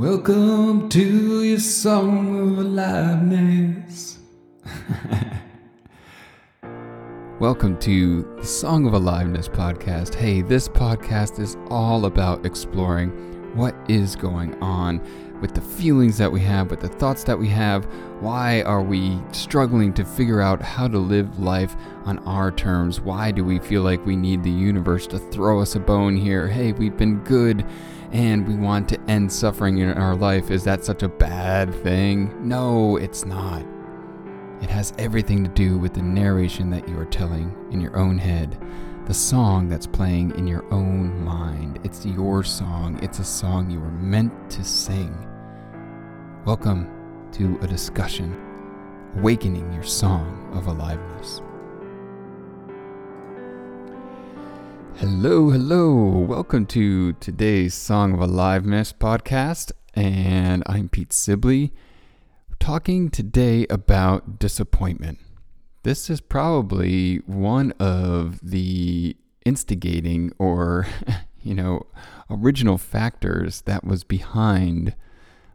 Welcome to your song of aliveness. Welcome to the Song of Aliveness podcast. Hey, this podcast is all about exploring what is going on with the feelings that we have, with the thoughts that we have. Why are we struggling to figure out how to live life on our terms? Why do we feel like we need the universe to throw us a bone here? Hey, we've been good and we want to end suffering in our life. Is that such a bad thing? No, it's not. It has everything to do with the narration that you are telling in your own head, the song that's playing in your own mind. It's your song, it's a song you were meant to sing. Welcome to a discussion, awakening your song of aliveness. Hello, hello. Welcome to today's Song of Aliveness podcast. And I'm Pete Sibley, talking today about disappointment. This is probably one of the instigating or, you know, original factors that was behind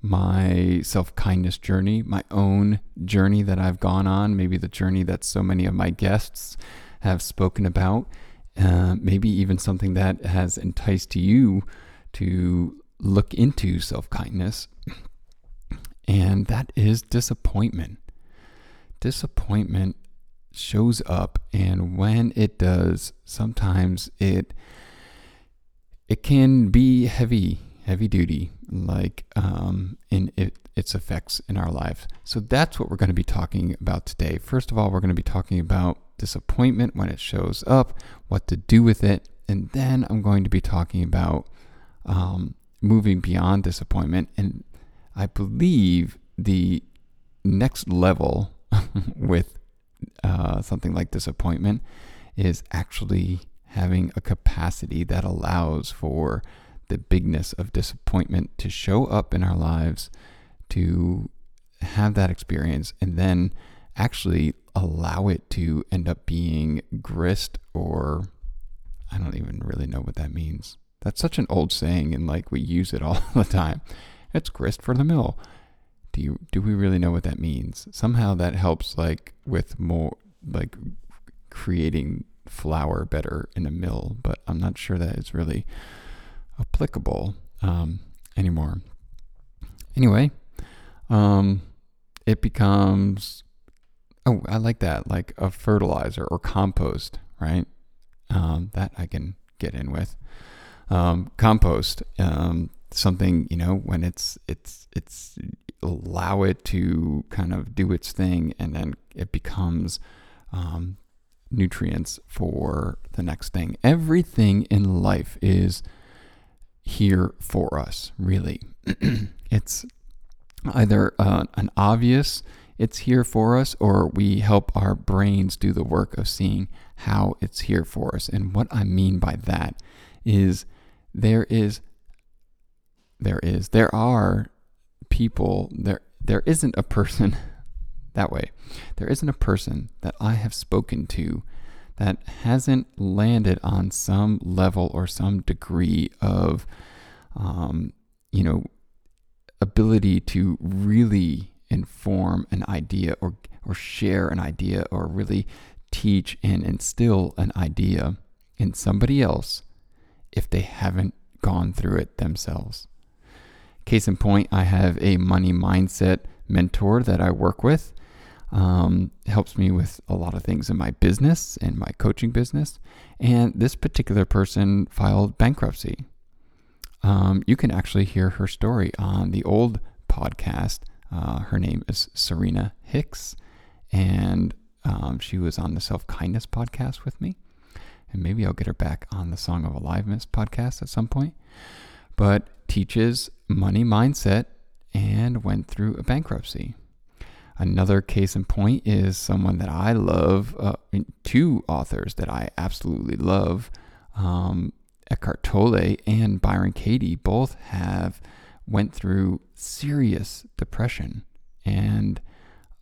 my self kindness journey, my own journey that I've gone on, maybe the journey that so many of my guests have spoken about uh, maybe even something that has enticed you to look into self kindness, and that is disappointment. Disappointment shows up, and when it does, sometimes it it can be heavy, heavy duty, like um, in it, its effects in our lives. So that's what we're going to be talking about today. First of all, we're going to be talking about disappointment when it shows up, what to do with it, and then I'm going to be talking about um, moving beyond disappointment. And I believe the next level with uh, something like disappointment is actually having a capacity that allows for the bigness of disappointment to show up in our lives, to have that experience, and then actually allow it to end up being grist or I don't even really know what that means. That's such an old saying and like we use it all the time. It's grist for the mill. Do you do we really know what that means? Somehow that helps like with more like creating flour better in a mill, but I'm not sure that it's really applicable um, anymore. Anyway, um, it becomes Oh, I like that, like a fertilizer or compost, right? Um, that I can get in with. Um, compost, um, something you know when it's it's it's allow it to kind of do its thing, and then it becomes um, nutrients for the next thing. Everything in life is here for us, really. it's either uh, an obvious it's here for us, or we help our brains do the work of seeing how it's here for us. And what I mean by that is there is, there is, there are people, there, there isn't a person that way. There isn't a person that I have spoken to that hasn't landed on some level or some degree of, um, you know, ability to really inform an idea or or share an idea or really teach and instill an idea in somebody else if they haven't gone through it themselves. Case in point, I have a money mindset mentor that I work with. Um, helps me with a lot of things in my business and my coaching business. And this particular person filed bankruptcy. Um, you can actually hear her story on the old podcast uh, her name is Serena Hicks, and um, she was on the Self Kindness podcast with me. And maybe I'll get her back on the Song of Aliveness podcast at some point. But teaches money mindset and went through a bankruptcy. Another case in point is someone that I love, uh, two authors that I absolutely love. Um, Eckhart Tolle and Byron Katie both have went through serious depression, and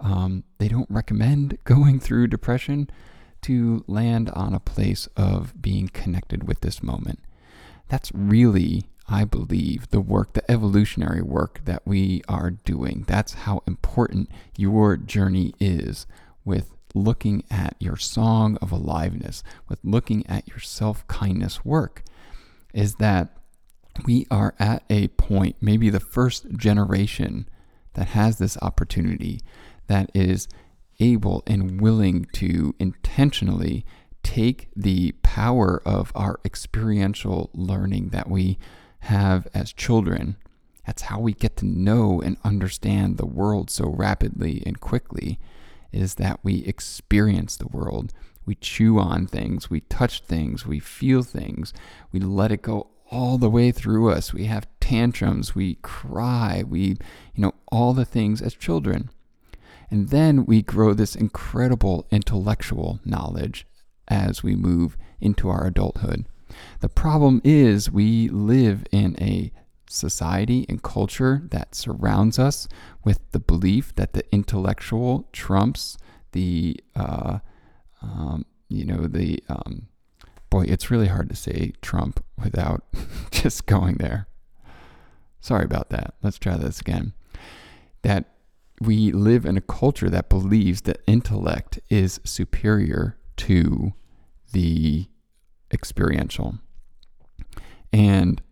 um, they don't recommend going through depression to land on a place of being connected with this moment. That's really I believe, the work, the evolutionary work that we are doing. That's how important your journey is with looking at your song of aliveness, with looking at your self kindness work, is that we are at a point, maybe the first generation that has this opportunity, that is able and willing to intentionally take the power of our experiential learning that we have as children. That's how we get to know and understand the world so rapidly and quickly is that we experience the world. We chew on things, we touch things, we feel things, we let it go all the way through us. We have tantrums, we cry, we, you know, all the things as children. And then we grow this incredible intellectual knowledge as we move into our adulthood. The problem is we live in a society and culture that surrounds us with the belief that the intellectual trumps the, uh, um, you know, the, um, boy, it's really hard to say Trump without just going there. Sorry about that. Let's try this again. That we live in a culture that believes that intellect is superior to the experiential. And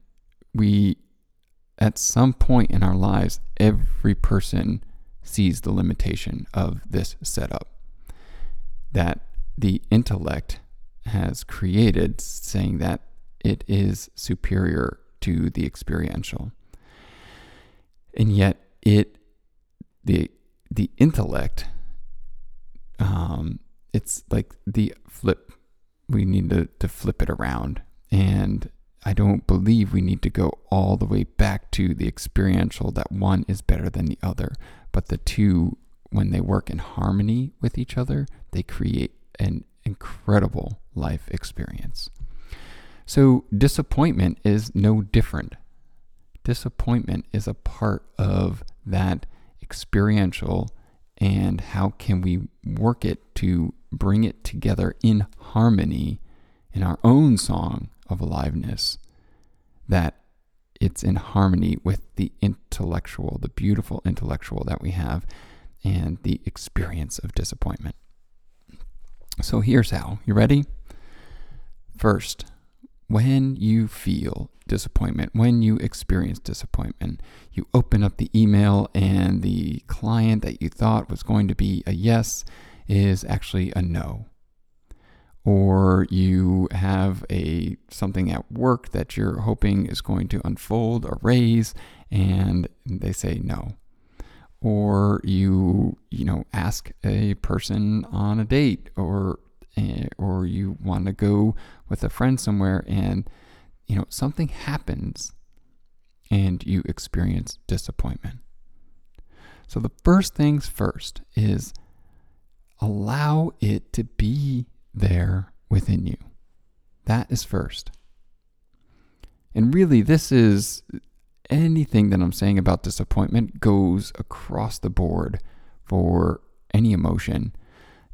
we, at some point in our lives, every person sees the limitation of this setup. That the intellect has created, saying that it is superior to the experiential. And yet, it the the intellect, um, it's like the flip. We need to, to flip it around. And I don't believe we need to go all the way back to the experiential that one is better than the other. But the two, when they work in harmony with each other, they create an incredible life experience. So, disappointment is no different. Disappointment is a part of that experiential, and how can we work it to bring it together in harmony in our own song of aliveness that it's in harmony with the intellectual, the beautiful intellectual that we have, and the experience of disappointment. So here's how. You ready? First, when you feel disappointment, when you experience disappointment, you open up the email and the client that you thought was going to be a yes is actually a no. Or you have a something at work that you're hoping is going to unfold, a raise, and they say no. Or you, you know, ask a person on a date or Eh, or you want to go with a friend somewhere and you know something happens and you experience disappointment. So the first things first is allow it to be there within you. That is first. And really, this is anything that I'm saying about disappointment goes across the board for any emotion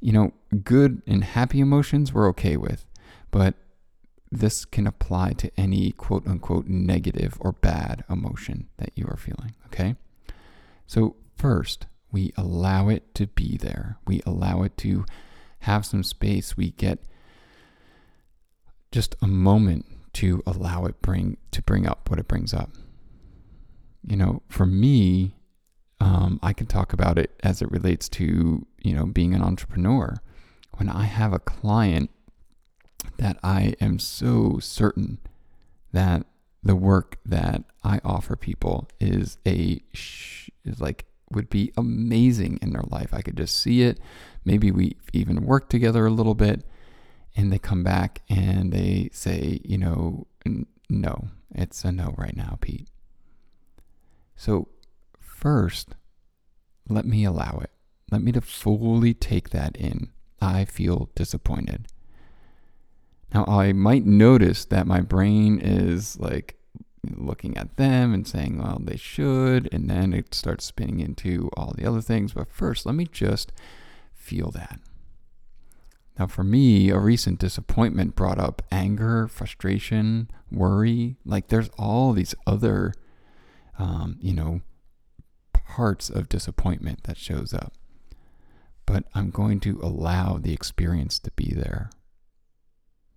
you know, good and happy emotions we're okay with, but this can apply to any quote unquote negative or bad emotion that you are feeling, okay? So, first, we allow it to be there. We allow it to have some space. We get just a moment to allow it bring to bring up what it brings up. You know, for me, um, I can talk about it as it relates to you know being an entrepreneur. When I have a client that I am so certain that the work that I offer people is a sh- is like would be amazing in their life. I could just see it. Maybe we even work together a little bit, and they come back and they say, you know, no, it's a no right now, Pete. So first, let me allow it. Let me to fully take that in. I feel disappointed. Now, I might notice that my brain is like looking at them and saying, well, they should, and then it starts spinning into all the other things. But first, let me just feel that. Now, for me, a recent disappointment brought up anger, frustration, worry. Like, there's all these other, um, you know, parts of disappointment that shows up. But I'm going to allow the experience to be there.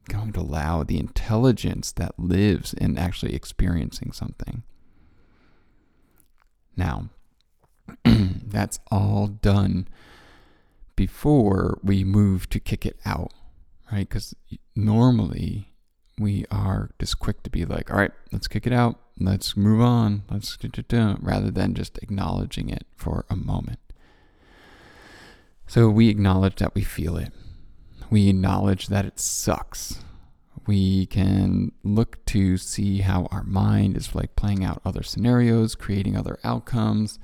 Going to allow the intelligence that lives in actually experiencing something. Now, that's all done before we move to kick it out, right? Because normally we are just quick to be like, all right, let's kick it out. Let's move on. Let's rather than just acknowledging it for a moment. So we acknowledge that we feel it. We acknowledge that it sucks. We can look to see how our mind is like playing out other scenarios, creating other outcomes,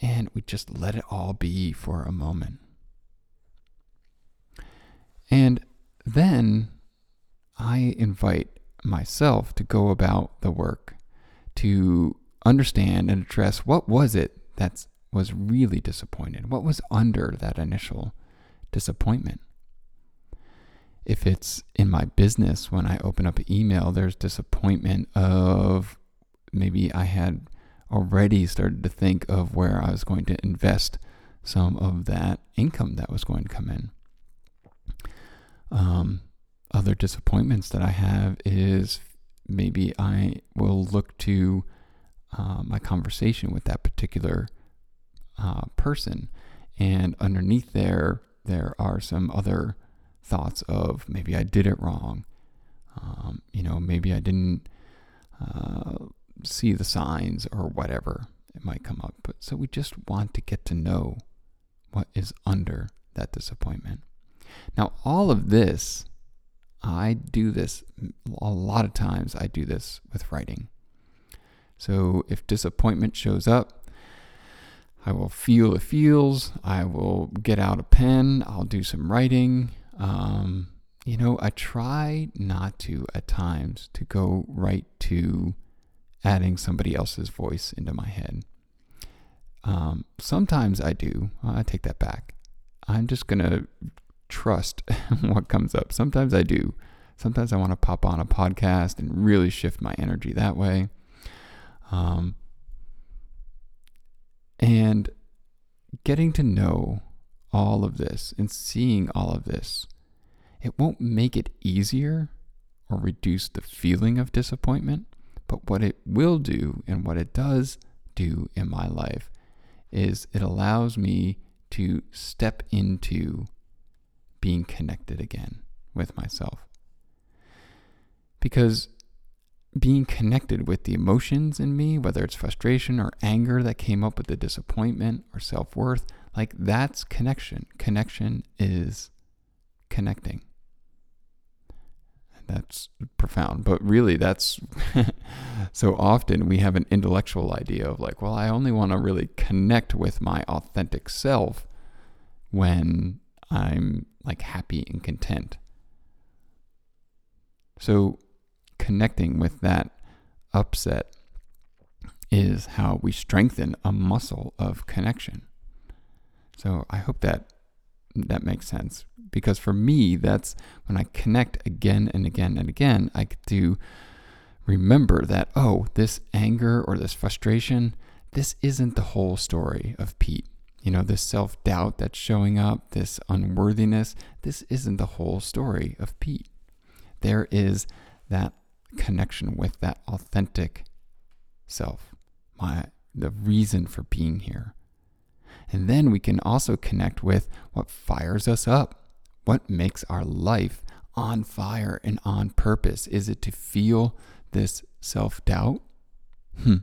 and we just let it all be for a moment. And then I invite myself to go about the work to understand and address what was it that was really disappointed? What was under that initial disappointment? If it's in my business, when I open up email, there's disappointment of maybe I had already started to think of where I was going to invest some of that income that was going to come in. Um, other disappointments that I have is maybe I will look to uh, my conversation with that particular uh, person, and underneath there, there are some other thoughts of maybe I did it wrong. Um, you know, maybe I didn't uh, see the signs or whatever it might come up. But so we just want to get to know what is under that disappointment. Now, all of this, I do this a lot of times, I do this with writing. So if disappointment shows up, I will feel the feels. I will get out a pen. I'll do some writing. Um, you know, I try not to at times to go right to adding somebody else's voice into my head. Um, sometimes I do. I take that back. I'm just going to trust what comes up. Sometimes I do. Sometimes I want to pop on a podcast and really shift my energy that way. Um, and getting to know all of this and seeing all of this, it won't make it easier or reduce the feeling of disappointment. But what it will do and what it does do in my life is it allows me to step into being connected again with myself. Because being connected with the emotions in me, whether it's frustration or anger that came up with the disappointment or self worth, like that's connection. Connection is connecting. That's profound, but really, that's so often we have an intellectual idea of like, well, I only want to really connect with my authentic self when I'm like happy and content. So, connecting with that upset is how we strengthen a muscle of connection. So, I hope that that makes sense because for me, that's when I connect again and again and again, I to remember that, oh, this anger or this frustration, this isn't the whole story of Pete you know, this self doubt that's showing up, this unworthiness, this isn't the whole story of Pete. There is that connection with that authentic self, my the reason for being here. And then we can also connect with what fires us up, what makes our life on fire and on purpose. Is it to feel this self doubt? Hmm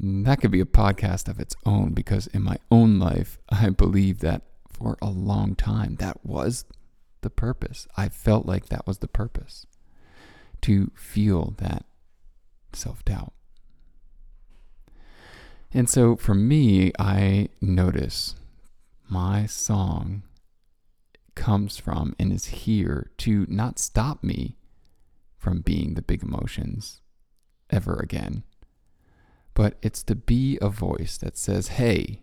that could be a podcast of its own because in my own life, I believe that for a long time, that was the purpose. I felt like that was the purpose to feel that self doubt. And so for me, I notice my song comes from and is here to not stop me from being the big emotions ever again but it's to be a voice that says, hey,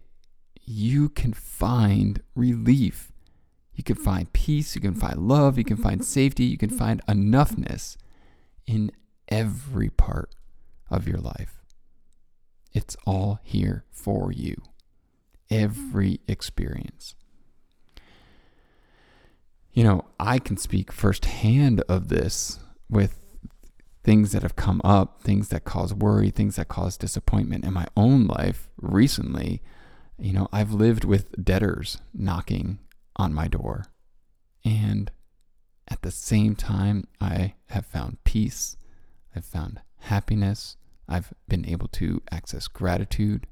you can find relief. You can find peace, you can find love, you can find safety, you can find enoughness in every part of your life. It's all here for you. Every experience. You know, I can speak firsthand of this with things that have come up, things that cause worry, things that cause disappointment in my own life recently. You know, I've lived with debtors knocking on my door. And at the same time, I have found peace, I've found happiness, I've been able to access gratitude.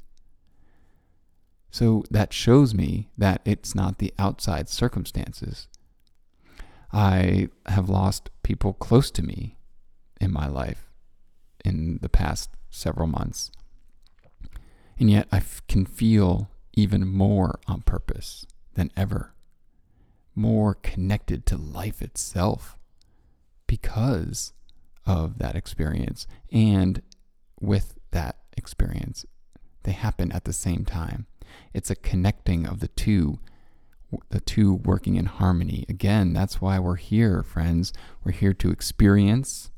So that shows me that it's not the outside circumstances. I have lost people close to me in my life in the past several months. And yet I f- can feel even more on purpose than ever, more connected to life itself because of that experience. And with that experience, they happen at the same time. It's a connecting of the two, the two working in harmony. Again, that's why we're here, friends. We're here to experience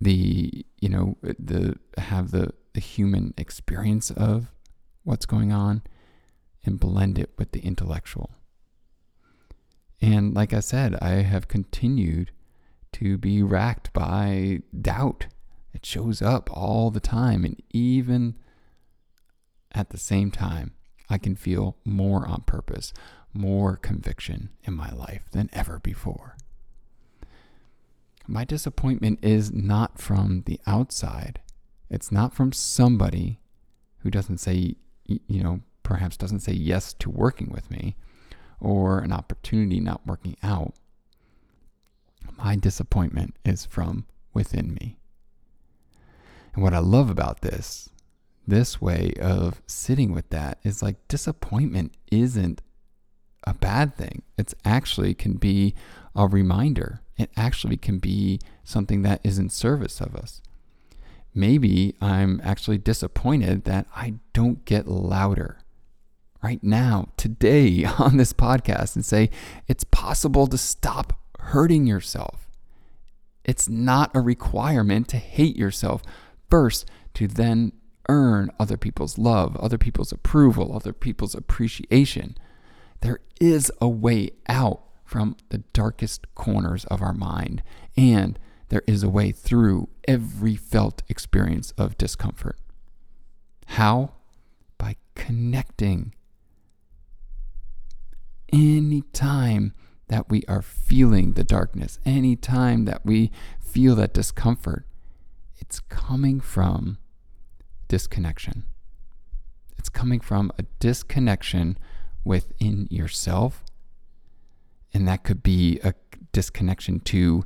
the, you know, the have the, the human experience of what's going on and blend it with the intellectual. And like I said, I have continued to be racked by doubt. It shows up all the time. And even at the same time, I can feel more on purpose, more conviction in my life than ever before. My disappointment is not from the outside. It's not from somebody who doesn't say, you know, perhaps doesn't say yes to working with me or an opportunity not working out. My disappointment is from within me. And what I love about this, this way of sitting with that is like disappointment isn't a bad thing. It's actually can be a reminder. It actually can be something that is in service of us. Maybe I'm actually disappointed that I don't get louder right now, today, on this podcast and say, it's possible to stop hurting yourself. It's not a requirement to hate yourself first to then earn other people's love, other people's approval, other people's appreciation. There is a way out from the darkest corners of our mind, and there is a way through every felt experience of discomfort. How? By connecting. Anytime that we are feeling the darkness, anytime that we feel that discomfort, it's coming from disconnection. It's coming from a disconnection within yourself. And that could be a disconnection to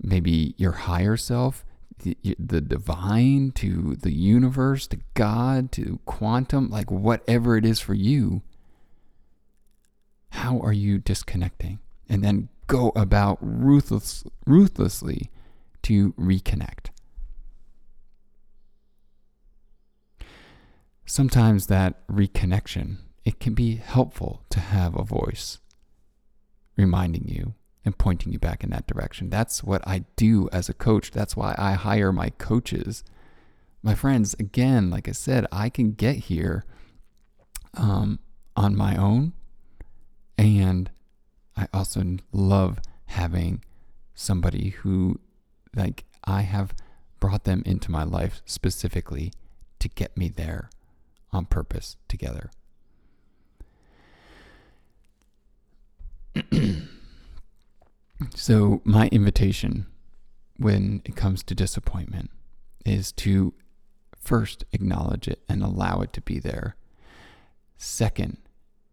maybe your higher self, the, the divine, to the universe, to God, to quantum, like whatever it is for you. How are you disconnecting? And then go about ruthless, ruthlessly to reconnect. Sometimes that reconnection, it can be helpful to have a voice reminding you and pointing you back in that direction. That's what I do as a coach. That's why I hire my coaches. My friends, again, like I said, I can get here um, on my own. And I also love having somebody who, like, I have brought them into my life specifically to get me there on purpose together. so, my invitation when it comes to disappointment is to first acknowledge it and allow it to be there. Second,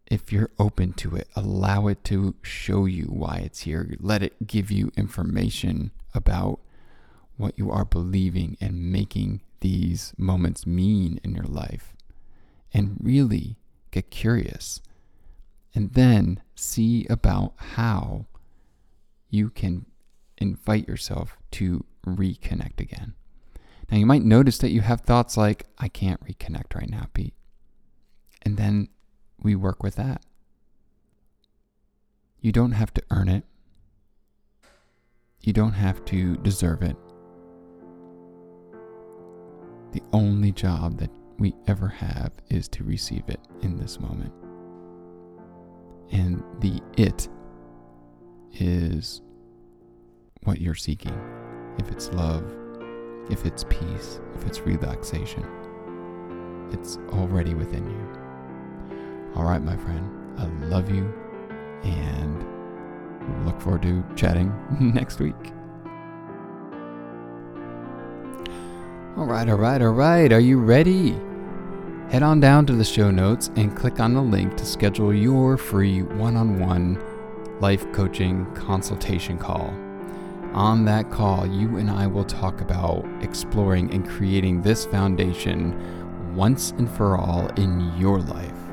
if you're open to it, allow it to show you why it's here. Let it give you information about what you are believing and making these moments mean in your life. And really get curious. And then see about how you can invite yourself to reconnect again. Now, you might notice that you have thoughts like, I can't reconnect right now, Pete. And then we work with that. You don't have to earn it. You don't have to deserve it. The only job that we ever have is to receive it in this moment. And the it is what you're seeking. If it's love, if it's peace, if it's relaxation, it's already within you. All right, my friend, I love you and look forward to chatting next week. All right, all right, all right. Are you ready? Head on down to the show notes and click on the link to schedule your free one on one life coaching consultation call. On that call, you and I will talk about exploring and creating this foundation once and for all in your life.